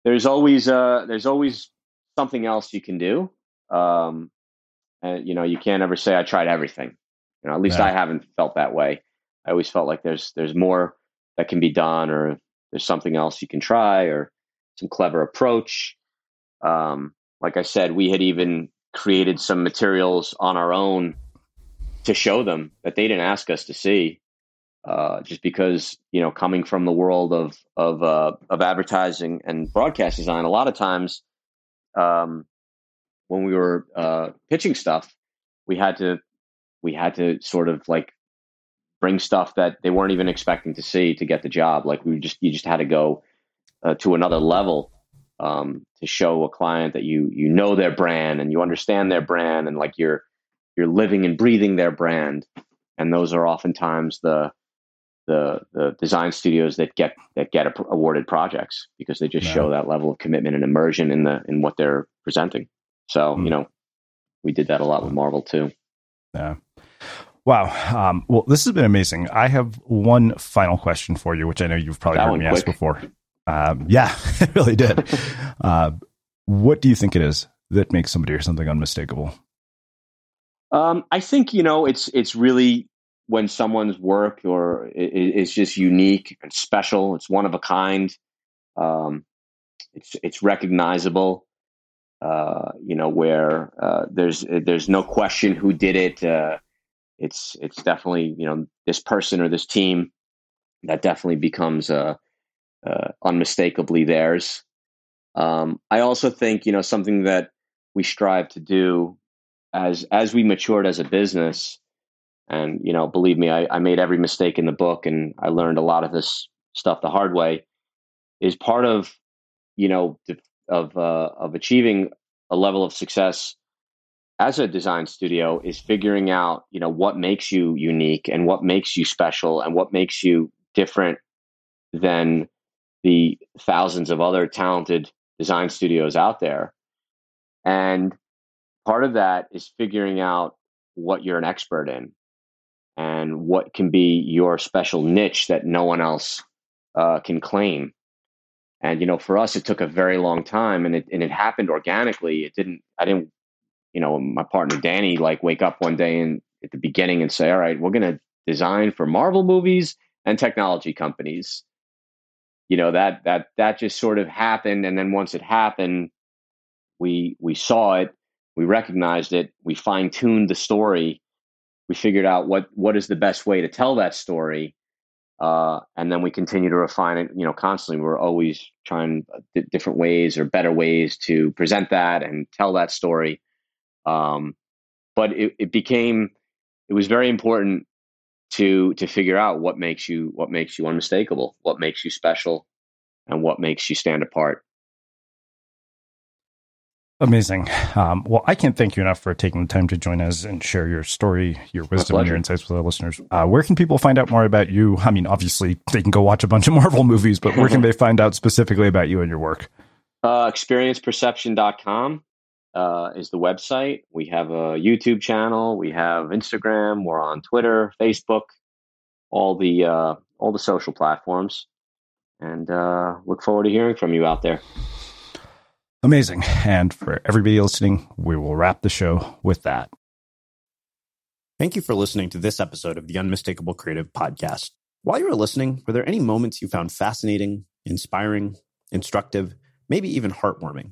there's always uh there's always something else you can do. Um, and you know, you can't ever say I tried everything. You know, at least Yeah. I haven't felt that way. I always felt like there's there's more that can be done, or there's something else you can try, or some clever approach. Um, like I said, we had even created some materials on our own to show them that they didn't ask us to see. Uh, just because you know, coming from the world of of uh, of advertising and broadcast design, a lot of times um, when we were uh, pitching stuff, we had to we had to sort of like bring stuff that they weren't even expecting to see to get the job. Like we just you just had to go uh, to another level um, to show a client that you you know their brand and you understand their brand and like you're you're living and breathing their brand. And those are oftentimes the the the design studios that get that get a- awarded projects because they just show that level of commitment and immersion in the in what they're presenting. So Mm. you know, we did that a lot with Marvel too. Yeah. Wow. Um, well, this has been amazing. I have one final question for you, which I know you've probably That heard me ask before. Um, yeah, it really did. uh, what do you think it is that makes somebody or something unmistakable? Um, I think you know it's it's really when someone's work or is just unique and special. It's one of a kind. Um, it's it's recognizable. Uh, you know where uh, there's there's no question who did it. Uh, it's it's definitely you know this person or this team. that definitely becomes uh, uh, unmistakably theirs. Um, I also think you know something that we strive to do as as we matured as a business, and you know, believe me, I, I made every mistake in the book, and I learned a lot of this stuff the hard way. Is part of you know of uh, of achieving a level of success as a design studio is figuring out you know what makes you unique and what makes you special and what makes you different than the thousands of other talented design studios out there. And part of that is figuring out what you're an expert in and what can be your special niche that no one else uh, can claim. And you know for us it took a very long time and it and it happened organically. It didn't i didn't you know, my partner Danny like wake up one day and at the beginning and say, "All right, we're going to design for Marvel movies and technology companies." You know that that that just sort of happened, and then once it happened, we we saw it, we recognized it, we fine tuned the story, we figured out what what is the best way to tell that story, uh, and then we continue to refine it. You know, constantly we're always trying uh, different ways or better ways to present that and tell that story. Um, but it, it became it was very important to to figure out what makes you what makes you unmistakable, what makes you special, and what makes you stand apart. Amazing. Um, well, I can't thank you enough for taking the time to join us and share your story, your wisdom, and your insights with our listeners. Uh, where can people find out more about you? I mean, obviously, they can go watch a bunch of Marvel movies, but where can they find out specifically about you and your work? Uh, experienceperception.com uh, is the website. We have a YouTube channel. We have Instagram. We're on Twitter, Facebook, all the uh, all the social platforms, and uh, look forward to hearing from you out there. Amazing. And for everybody listening, we will wrap the show with that. Thank you for listening to this episode of the Unmistakable Creative Podcast. While you were listening, were there any moments you found fascinating, inspiring, instructive, maybe even heartwarming?